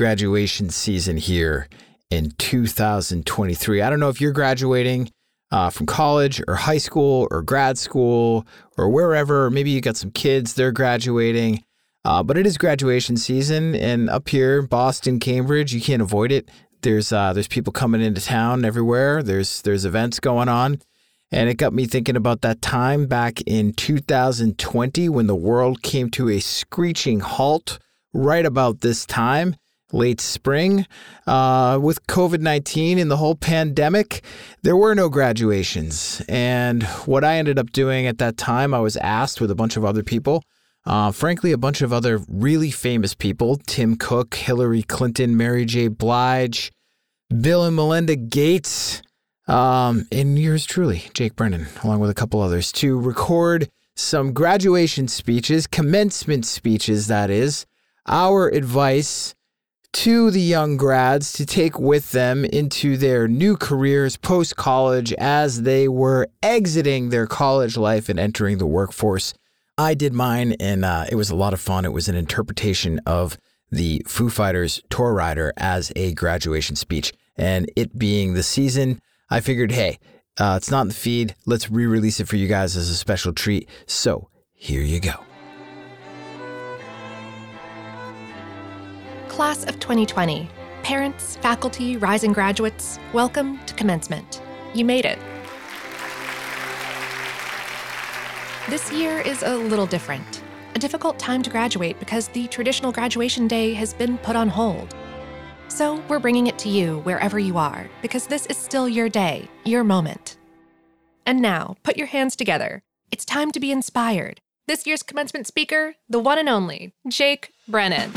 graduation season here in 2023. I don't know if you're graduating uh, from college or high school or grad school or wherever. Maybe you got some kids, they're graduating. Uh, but it is graduation season, and up here, in Boston, Cambridge, you can't avoid it. There's uh, there's people coming into town everywhere. There's there's events going on, and it got me thinking about that time back in 2020 when the world came to a screeching halt. Right about this time, late spring, uh, with COVID 19 and the whole pandemic, there were no graduations. And what I ended up doing at that time, I was asked with a bunch of other people uh, frankly, a bunch of other really famous people Tim Cook, Hillary Clinton, Mary J. Blige, Bill and Melinda Gates, um, and yours truly, Jake Brennan, along with a couple others, to record some graduation speeches, commencement speeches, that is, our advice to the young grads to take with them into their new careers post college as they were exiting their college life and entering the workforce. I did mine, and uh, it was a lot of fun. It was an interpretation of the Foo Fighters tour rider as a graduation speech. And it being the season, I figured, hey, uh, it's not in the feed. Let's re release it for you guys as a special treat. So here you go. Class of 2020. Parents, faculty, rising graduates, welcome to commencement. You made it. This year is a little different. A difficult time to graduate because the traditional graduation day has been put on hold. So we're bringing it to you wherever you are because this is still your day, your moment. And now, put your hands together. It's time to be inspired. This year's commencement speaker, the one and only, Jake Brennan.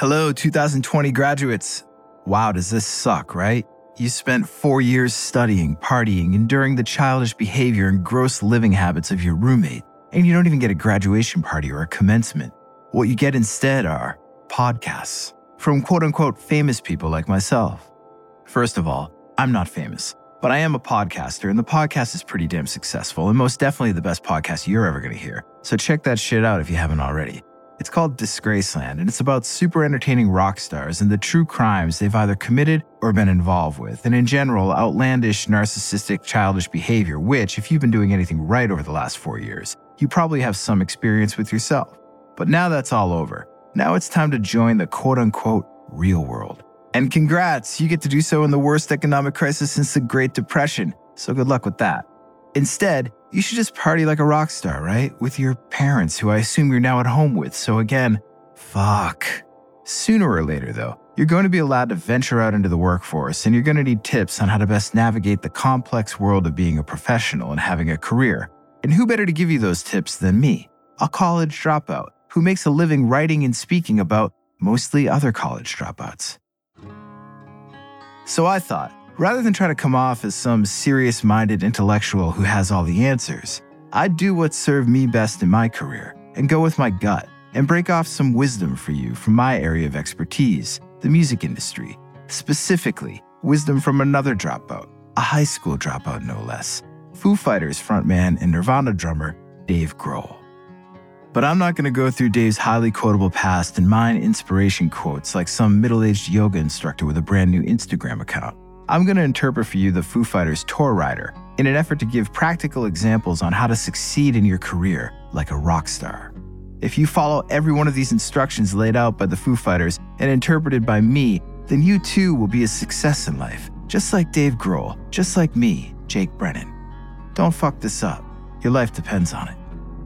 Hello, 2020 graduates. Wow, does this suck, right? You spent four years studying, partying, enduring the childish behavior and gross living habits of your roommate, and you don't even get a graduation party or a commencement. What you get instead are podcasts from quote unquote famous people like myself. First of all, I'm not famous, but I am a podcaster, and the podcast is pretty damn successful and most definitely the best podcast you're ever gonna hear. So check that shit out if you haven't already. It's called Disgraceland, and it's about super entertaining rock stars and the true crimes they've either committed or been involved with, and in general, outlandish, narcissistic, childish behavior, which, if you've been doing anything right over the last four years, you probably have some experience with yourself. But now that's all over. Now it's time to join the quote unquote real world. And congrats, you get to do so in the worst economic crisis since the Great Depression, so good luck with that. Instead, you should just party like a rock star, right? With your parents, who I assume you're now at home with. So again, fuck. Sooner or later, though, you're going to be allowed to venture out into the workforce and you're going to need tips on how to best navigate the complex world of being a professional and having a career. And who better to give you those tips than me, a college dropout who makes a living writing and speaking about mostly other college dropouts. So I thought, Rather than try to come off as some serious minded intellectual who has all the answers, I'd do what served me best in my career and go with my gut and break off some wisdom for you from my area of expertise, the music industry. Specifically, wisdom from another dropout, a high school dropout no less, Foo Fighters frontman and Nirvana drummer Dave Grohl. But I'm not going to go through Dave's highly quotable past and mine inspiration quotes like some middle aged yoga instructor with a brand new Instagram account. I'm going to interpret for you the Foo Fighters tour rider in an effort to give practical examples on how to succeed in your career like a rock star. If you follow every one of these instructions laid out by the Foo Fighters and interpreted by me, then you too will be a success in life, just like Dave Grohl, just like me, Jake Brennan. Don't fuck this up. Your life depends on it.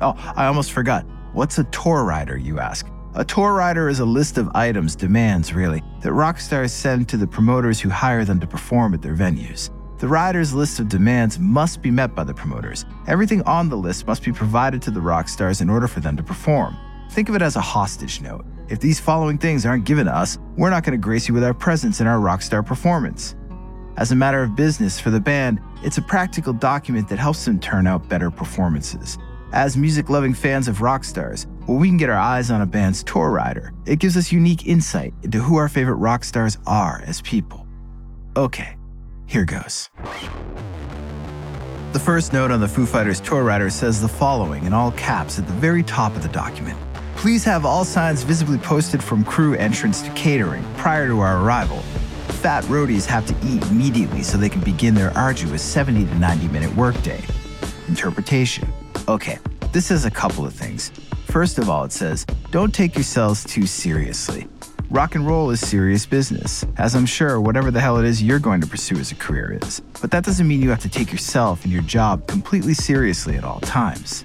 Oh, I almost forgot. What's a tour rider, you ask? A tour rider is a list of items, demands really, that rock stars send to the promoters who hire them to perform at their venues. The rider's list of demands must be met by the promoters. Everything on the list must be provided to the rock stars in order for them to perform. Think of it as a hostage note. If these following things aren't given to us, we're not going to grace you with our presence in our rock star performance. As a matter of business for the band, it's a practical document that helps them turn out better performances. As music loving fans of rock stars, when we can get our eyes on a band's tour rider, it gives us unique insight into who our favorite rock stars are as people. Okay, here goes. The first note on the Foo Fighters tour rider says the following in all caps at the very top of the document. Please have all signs visibly posted from crew entrance to catering prior to our arrival. Fat roadies have to eat immediately so they can begin their arduous 70 to 90 minute workday. Interpretation. Okay, this says a couple of things. First of all, it says, don't take yourselves too seriously. Rock and roll is serious business, as I'm sure whatever the hell it is you're going to pursue as a career is. But that doesn't mean you have to take yourself and your job completely seriously at all times.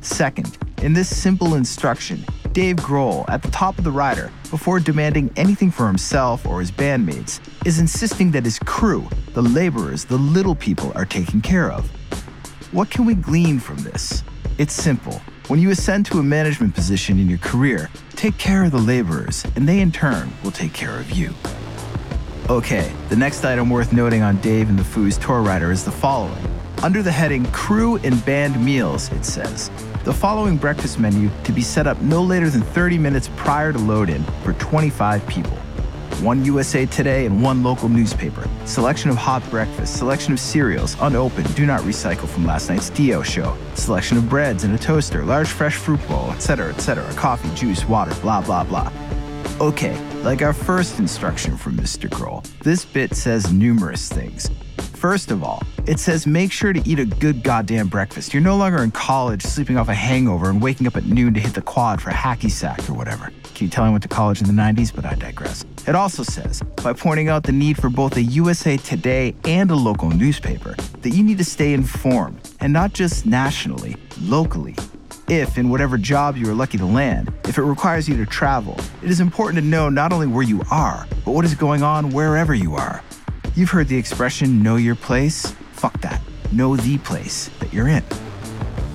Second, in this simple instruction, Dave Grohl, at the top of the rider, before demanding anything for himself or his bandmates, is insisting that his crew, the laborers, the little people, are taken care of. What can we glean from this? It's simple. When you ascend to a management position in your career, take care of the laborers, and they in turn will take care of you. Okay, the next item worth noting on Dave and the Foo's tour rider is the following. Under the heading Crew and Band Meals, it says, the following breakfast menu to be set up no later than 30 minutes prior to load in for 25 people one USA Today, and one local newspaper. Selection of hot breakfast, selection of cereals, unopened, do not recycle from last night's Dio show. Selection of breads in a toaster, large fresh fruit bowl, etc., etc., coffee, juice, water, blah, blah, blah. Okay, like our first instruction from Mr. Grohl, this bit says numerous things. First of all, it says make sure to eat a good goddamn breakfast. You're no longer in college sleeping off a hangover and waking up at noon to hit the quad for hacky sack or whatever. Can you tell went to college in the 90s? But I digress. It also says, by pointing out the need for both a USA Today and a local newspaper, that you need to stay informed, and not just nationally, locally. If, in whatever job you are lucky to land, if it requires you to travel, it is important to know not only where you are, but what is going on wherever you are. You've heard the expression, know your place? Fuck that. Know the place that you're in.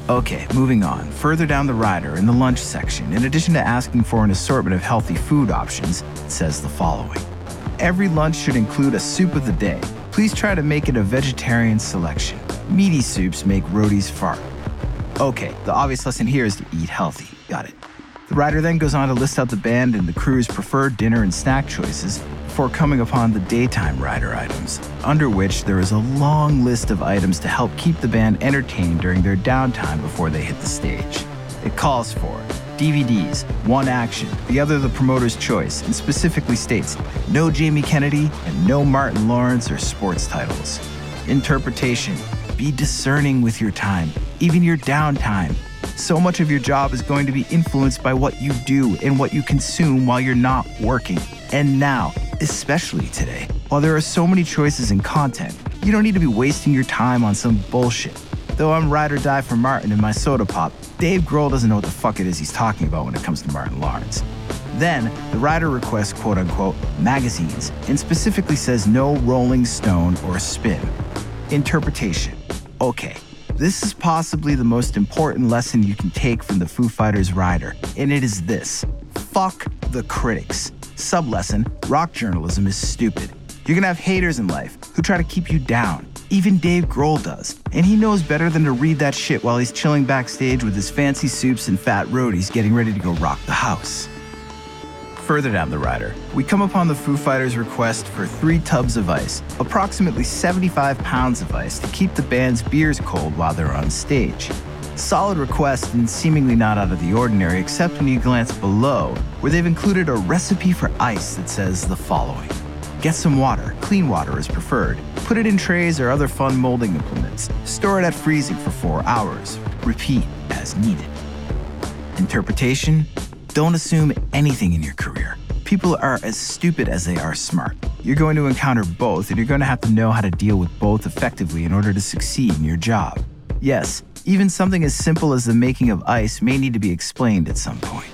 Okay, moving on. Further down the rider in the lunch section, in addition to asking for an assortment of healthy food options, it says the following Every lunch should include a soup of the day. Please try to make it a vegetarian selection. Meaty soups make roadies fart. Okay, the obvious lesson here is to eat healthy. Got it. The rider then goes on to list out the band and the crew's preferred dinner and snack choices, before coming upon the daytime rider items, under which there is a long list of items to help keep the band entertained during their downtime before they hit the stage. It calls for DVDs, one action, the other the promoter's choice, and specifically states no Jamie Kennedy and no Martin Lawrence or sports titles. Interpretation be discerning with your time, even your downtime. So much of your job is going to be influenced by what you do and what you consume while you're not working. And now, especially today. While there are so many choices in content, you don't need to be wasting your time on some bullshit. Though I'm ride or die for Martin in my soda pop, Dave Grohl doesn't know what the fuck it is he's talking about when it comes to Martin Lawrence. Then, the rider requests quote unquote magazines and specifically says no Rolling Stone or Spin. Interpretation. Okay, this is possibly the most important lesson you can take from the Foo Fighters rider, and it is this fuck the critics. Sublesson, rock journalism is stupid. You're gonna have haters in life who try to keep you down. Even Dave Grohl does. And he knows better than to read that shit while he's chilling backstage with his fancy soups and fat roadies getting ready to go rock the house. Further down the rider, we come upon the Foo Fighters' request for three tubs of ice, approximately 75 pounds of ice, to keep the band's beers cold while they're on stage. Solid request and seemingly not out of the ordinary, except when you glance below, where they've included a recipe for ice that says the following Get some water, clean water is preferred. Put it in trays or other fun molding implements. Store it at freezing for four hours. Repeat as needed. Interpretation Don't assume anything in your career. People are as stupid as they are smart. You're going to encounter both, and you're going to have to know how to deal with both effectively in order to succeed in your job. Yes, even something as simple as the making of ice may need to be explained at some point.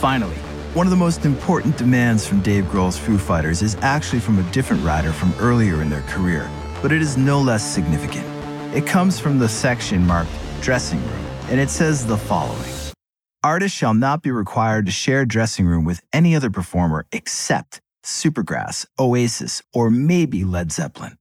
Finally, one of the most important demands from Dave Grohl's Foo Fighters is actually from a different writer from earlier in their career, but it is no less significant. It comes from the section marked Dressing Room, and it says the following Artists shall not be required to share dressing room with any other performer except Supergrass, Oasis, or maybe Led Zeppelin.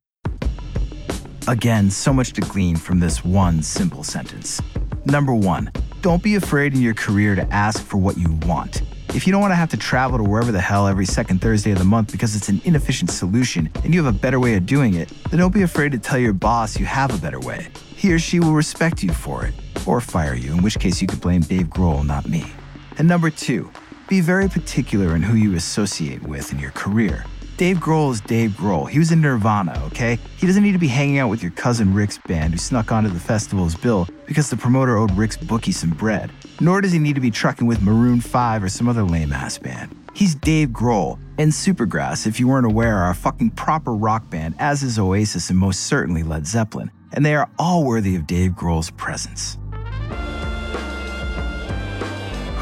Again, so much to glean from this one simple sentence. Number one, don't be afraid in your career to ask for what you want. If you don't want to have to travel to wherever the hell every second Thursday of the month because it's an inefficient solution and you have a better way of doing it, then don't be afraid to tell your boss you have a better way. He or she will respect you for it, or fire you, in which case you could blame Dave Grohl, not me. And number two, be very particular in who you associate with in your career. Dave Grohl is Dave Grohl. He was in Nirvana, okay? He doesn't need to be hanging out with your cousin Rick's band who snuck onto the festival's bill because the promoter owed Rick's bookie some bread. Nor does he need to be trucking with Maroon 5 or some other lame ass band. He's Dave Grohl. And Supergrass, if you weren't aware, are a fucking proper rock band, as is Oasis and most certainly Led Zeppelin. And they are all worthy of Dave Grohl's presence.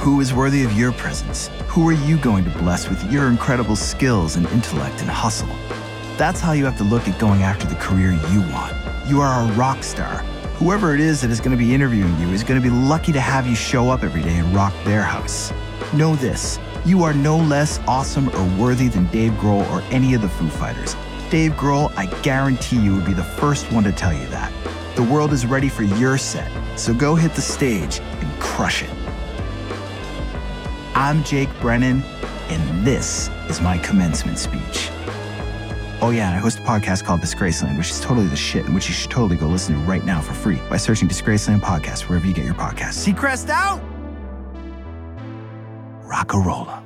Who is worthy of your presence? Who are you going to bless with your incredible skills and intellect and hustle? That's how you have to look at going after the career you want. You are a rock star. Whoever it is that is going to be interviewing you is going to be lucky to have you show up every day and rock their house. Know this you are no less awesome or worthy than Dave Grohl or any of the Foo Fighters. Dave Grohl, I guarantee you would be the first one to tell you that. The world is ready for your set, so go hit the stage and crush it. I'm Jake Brennan, and this is my commencement speech. Oh, yeah, and I host a podcast called Disgraceland, which is totally the shit, and which you should totally go listen to right now for free by searching Disgraceland Podcast wherever you get your podcasts. Seacrest out! Rockarola.